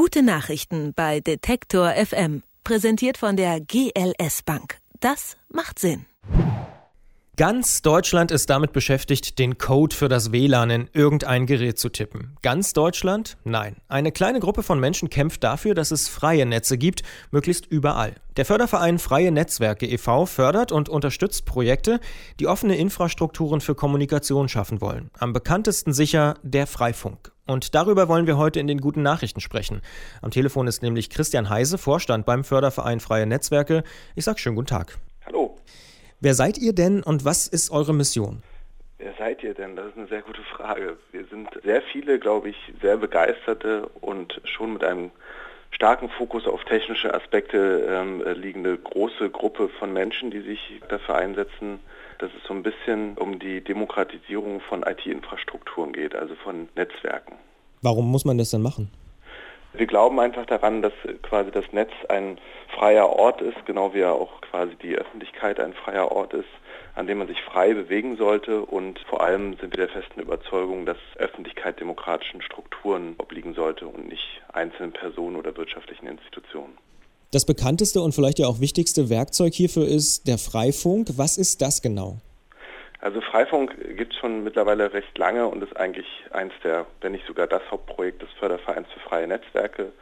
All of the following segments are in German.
Gute Nachrichten bei Detektor FM. Präsentiert von der GLS Bank. Das macht Sinn. Ganz Deutschland ist damit beschäftigt, den Code für das WLAN in irgendein Gerät zu tippen. Ganz Deutschland? Nein. Eine kleine Gruppe von Menschen kämpft dafür, dass es freie Netze gibt, möglichst überall. Der Förderverein Freie Netzwerke e.V. fördert und unterstützt Projekte, die offene Infrastrukturen für Kommunikation schaffen wollen. Am bekanntesten sicher der Freifunk. Und darüber wollen wir heute in den guten Nachrichten sprechen. Am Telefon ist nämlich Christian Heise, Vorstand beim Förderverein Freie Netzwerke. Ich sage schönen guten Tag. Wer seid ihr denn und was ist eure Mission? Wer seid ihr denn? Das ist eine sehr gute Frage. Wir sind sehr viele, glaube ich, sehr begeisterte und schon mit einem starken Fokus auf technische Aspekte ähm, liegende große Gruppe von Menschen, die sich dafür einsetzen, dass es so ein bisschen um die Demokratisierung von IT-Infrastrukturen geht, also von Netzwerken. Warum muss man das denn machen? Wir glauben einfach daran, dass quasi das Netz ein freier Ort ist, genau wie ja auch quasi die Öffentlichkeit ein freier Ort ist, an dem man sich frei bewegen sollte. Und vor allem sind wir der festen Überzeugung, dass Öffentlichkeit demokratischen Strukturen obliegen sollte und nicht einzelnen Personen oder wirtschaftlichen Institutionen. Das bekannteste und vielleicht ja auch wichtigste Werkzeug hierfür ist der Freifunk. Was ist das genau? Also Freifunk gibt es schon mittlerweile recht lange und ist eigentlich eins der, wenn nicht sogar das Hauptprojekt des Fördervereins für freie Netzwerke.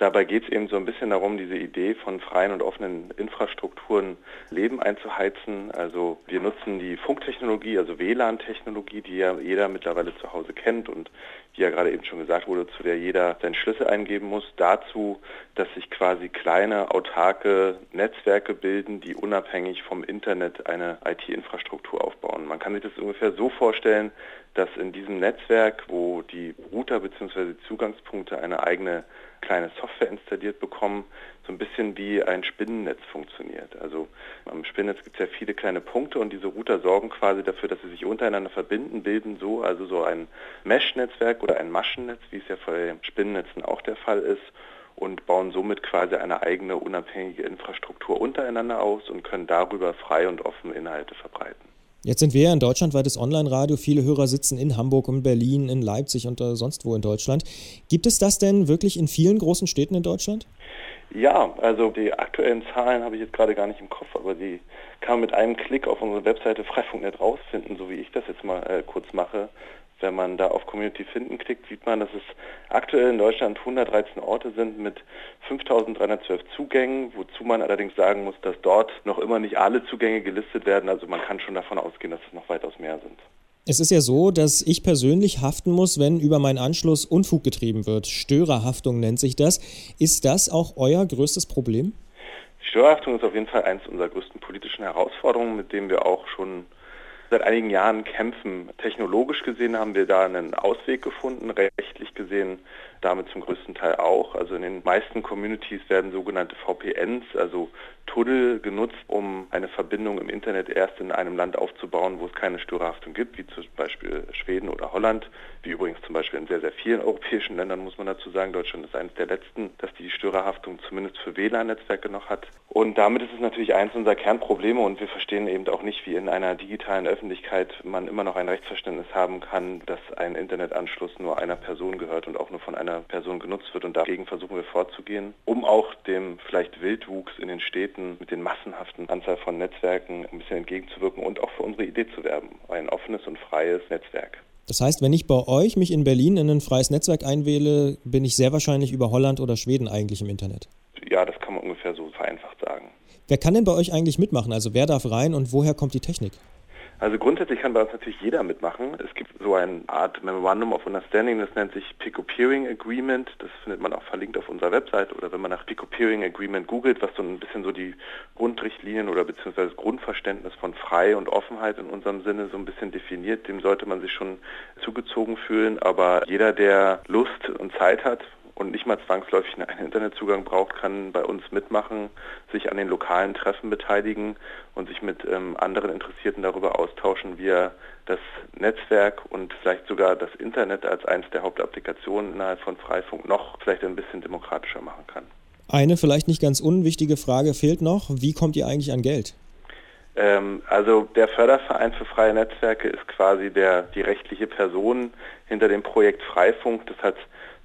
Dabei geht es eben so ein bisschen darum, diese Idee von freien und offenen Infrastrukturen Leben einzuheizen. Also wir nutzen die Funktechnologie, also WLAN-Technologie, die ja jeder mittlerweile zu Hause kennt und wie ja gerade eben schon gesagt wurde, zu der jeder seinen Schlüssel eingeben muss, dazu, dass sich quasi kleine autarke Netzwerke bilden, die unabhängig vom Internet eine IT-Infrastruktur aufbauen. Man kann sich das ungefähr so vorstellen, dass in diesem Netzwerk, wo die Router bzw. Zugangspunkte eine eigene kleine Software installiert bekommen, so ein bisschen wie ein Spinnennetz funktioniert. Also am Spinnennetz gibt es ja viele kleine Punkte und diese Router sorgen quasi dafür, dass sie sich untereinander verbinden, bilden so also so ein Mesh-Netzwerk oder ein Maschennetz, wie es ja bei Spinnennetzen auch der Fall ist und bauen somit quasi eine eigene unabhängige Infrastruktur untereinander aus und können darüber frei und offen Inhalte verbreiten. Jetzt sind wir ja ein deutschlandweites Online-Radio. Viele Hörer sitzen in Hamburg und Berlin, in Leipzig und äh, sonst wo in Deutschland. Gibt es das denn wirklich in vielen großen Städten in Deutschland? Ja, also die aktuellen Zahlen habe ich jetzt gerade gar nicht im Kopf, aber die kann man mit einem Klick auf unsere Webseite Freifunk.net rausfinden, so wie ich das jetzt mal äh, kurz mache. Wenn man da auf Community finden klickt, sieht man, dass es aktuell in Deutschland 113 Orte sind mit 5312 Zugängen, wozu man allerdings sagen muss, dass dort noch immer nicht alle Zugänge gelistet werden. Also man kann schon davon ausgehen, dass es noch weitaus mehr sind. Es ist ja so, dass ich persönlich haften muss, wenn über meinen Anschluss Unfug getrieben wird. Störerhaftung nennt sich das. Ist das auch euer größtes Problem? Störerhaftung ist auf jeden Fall eines unserer größten politischen Herausforderungen, mit dem wir auch schon seit einigen Jahren kämpfen. Technologisch gesehen haben wir da einen Ausweg gefunden, rechtlich gesehen damit zum größten Teil auch. Also in den meisten Communities werden sogenannte VPNs, also Tunnel genutzt, um eine Verbindung im Internet erst in einem Land aufzubauen, wo es keine Störerhaftung gibt, wie zum Beispiel Schweden oder Holland, wie übrigens zum Beispiel in sehr, sehr vielen europäischen Ländern, muss man dazu sagen. Deutschland ist eines der letzten, das die Störerhaftung zumindest für WLAN-Netzwerke noch hat. Und damit ist es natürlich eins unserer Kernprobleme und wir verstehen eben auch nicht, wie in einer digitalen Öffentlichkeit man immer noch ein Rechtsverständnis haben kann, dass ein Internetanschluss nur einer Person gehört und auch nur von einer Person genutzt wird. Und dagegen versuchen wir vorzugehen, um auch dem vielleicht Wildwuchs in den Städten Städten mit den massenhaften Anzahl von Netzwerken ein bisschen entgegenzuwirken und auch für unsere Idee zu werben. Ein offenes und freies Netzwerk. Das heißt, wenn ich bei euch mich in Berlin in ein freies Netzwerk einwähle, bin ich sehr wahrscheinlich über Holland oder Schweden eigentlich im Internet. Ja, das kann man ungefähr so vereinfacht sagen. Wer kann denn bei euch eigentlich mitmachen? Also wer darf rein und woher kommt die Technik? Also grundsätzlich kann bei uns natürlich jeder mitmachen. Es gibt so eine Art Memorandum of Understanding, das nennt sich Pico-Peering Agreement. Das findet man auch verlinkt auf unserer Website oder wenn man nach Pico-Peering Agreement googelt, was so ein bisschen so die Grundrichtlinien oder beziehungsweise das Grundverständnis von Frei und Offenheit in unserem Sinne so ein bisschen definiert, dem sollte man sich schon zugezogen fühlen. Aber jeder, der Lust und Zeit hat, und nicht mal zwangsläufig einen Internetzugang braucht, kann bei uns mitmachen, sich an den lokalen Treffen beteiligen und sich mit ähm, anderen Interessierten darüber austauschen, wie er das Netzwerk und vielleicht sogar das Internet als eines der Hauptapplikationen innerhalb von Freifunk noch vielleicht ein bisschen demokratischer machen kann. Eine vielleicht nicht ganz unwichtige Frage fehlt noch. Wie kommt ihr eigentlich an Geld? Ähm, also der Förderverein für freie Netzwerke ist quasi der, die rechtliche Person, hinter dem Projekt Freifunk. Das hat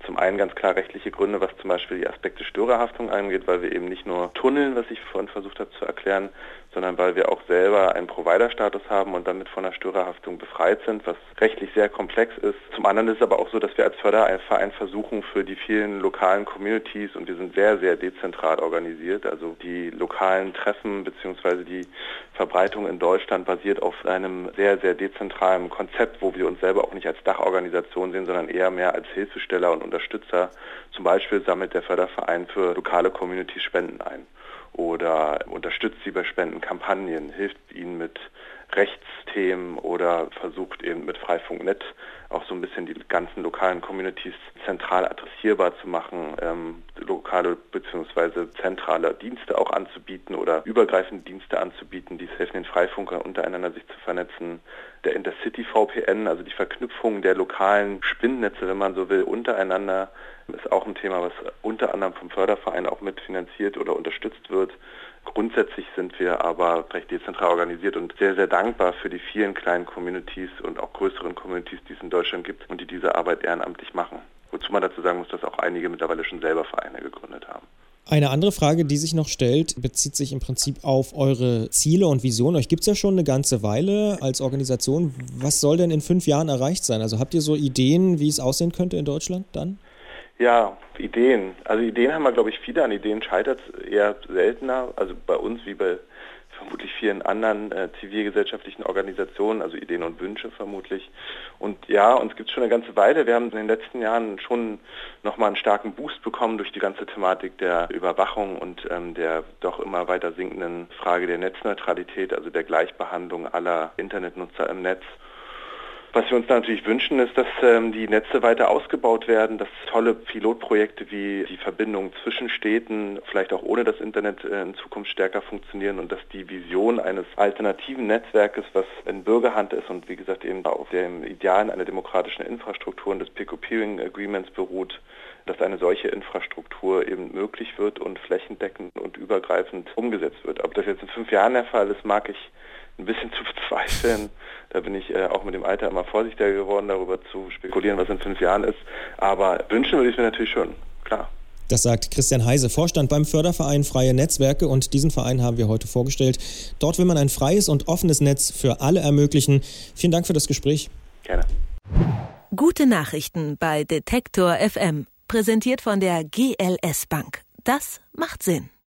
zum einen ganz klar rechtliche Gründe, was zum Beispiel die Aspekte Störerhaftung angeht, weil wir eben nicht nur tunneln, was ich vorhin versucht habe zu erklären, sondern weil wir auch selber einen Provider-Status haben und damit von der Störerhaftung befreit sind, was rechtlich sehr komplex ist. Zum anderen ist es aber auch so, dass wir als Förderverein versuchen, für die vielen lokalen Communities, und wir sind sehr, sehr dezentral organisiert, also die lokalen Treffen bzw. die Verbreitung in Deutschland basiert auf einem sehr, sehr dezentralen Konzept, wo wir uns selber auch nicht als Dachorganisation sehen, sondern eher mehr als Hilfesteller und Unterstützer. Zum Beispiel sammelt der Förderverein für lokale Communities Spenden ein oder unterstützt sie bei Spendenkampagnen, hilft ihnen mit Rechtsthemen oder versucht eben mit Freifunk.net auch so ein bisschen die ganzen lokalen Communities zentral adressierbar zu machen, ähm, lokale bzw. zentrale Dienste auch anzubieten oder übergreifende Dienste anzubieten, die es helfen den Freifunkern untereinander sich zu vernetzen. Der Intercity VPN, also die Verknüpfung der lokalen Spinnennetze, wenn man so will, untereinander ist auch ein Thema, was unter anderem vom Förderverein auch mitfinanziert oder unterstützt wird. Grundsätzlich sind wir aber recht dezentral organisiert und sehr, sehr dankbar für die vielen kleinen Communities und auch größeren Communities, die es in Deutschland gibt und die diese Arbeit ehrenamtlich machen. Wozu man dazu sagen muss, dass auch einige mittlerweile schon selber Vereine gegründet haben. Eine andere Frage, die sich noch stellt, bezieht sich im Prinzip auf eure Ziele und Visionen. Euch gibt es ja schon eine ganze Weile als Organisation. Was soll denn in fünf Jahren erreicht sein? Also habt ihr so Ideen, wie es aussehen könnte in Deutschland dann? Ja, Ideen. Also Ideen haben wir, glaube ich, viele. An Ideen scheitert es eher seltener. Also bei uns wie bei vermutlich vielen anderen äh, zivilgesellschaftlichen Organisationen, also Ideen und Wünsche vermutlich. Und ja, uns gibt es schon eine ganze Weile. Wir haben in den letzten Jahren schon nochmal einen starken Boost bekommen durch die ganze Thematik der Überwachung und ähm, der doch immer weiter sinkenden Frage der Netzneutralität, also der Gleichbehandlung aller Internetnutzer im Netz. Was wir uns natürlich wünschen, ist, dass ähm, die Netze weiter ausgebaut werden, dass tolle Pilotprojekte wie die Verbindung zwischen Städten, vielleicht auch ohne das Internet äh, in Zukunft stärker funktionieren und dass die Vision eines alternativen Netzwerkes, was in Bürgerhand ist und wie gesagt eben auf dem Idealen einer demokratischen Infrastruktur und des Peer-to-Peering Agreements beruht, dass eine solche Infrastruktur eben möglich wird und flächendeckend und übergreifend umgesetzt wird. Ob das jetzt in fünf Jahren der Fall ist, mag ich ein bisschen zu bezweifeln. Da bin ich äh, auch mit dem Alter immer vorsichtiger geworden, darüber zu spekulieren, was in fünf Jahren ist. Aber wünschen würde ich mir natürlich schon, klar. Das sagt Christian Heise, Vorstand beim Förderverein Freie Netzwerke und diesen Verein haben wir heute vorgestellt. Dort will man ein freies und offenes Netz für alle ermöglichen. Vielen Dank für das Gespräch. Gerne. Gute Nachrichten bei Detektor FM, präsentiert von der GLS Bank. Das macht Sinn.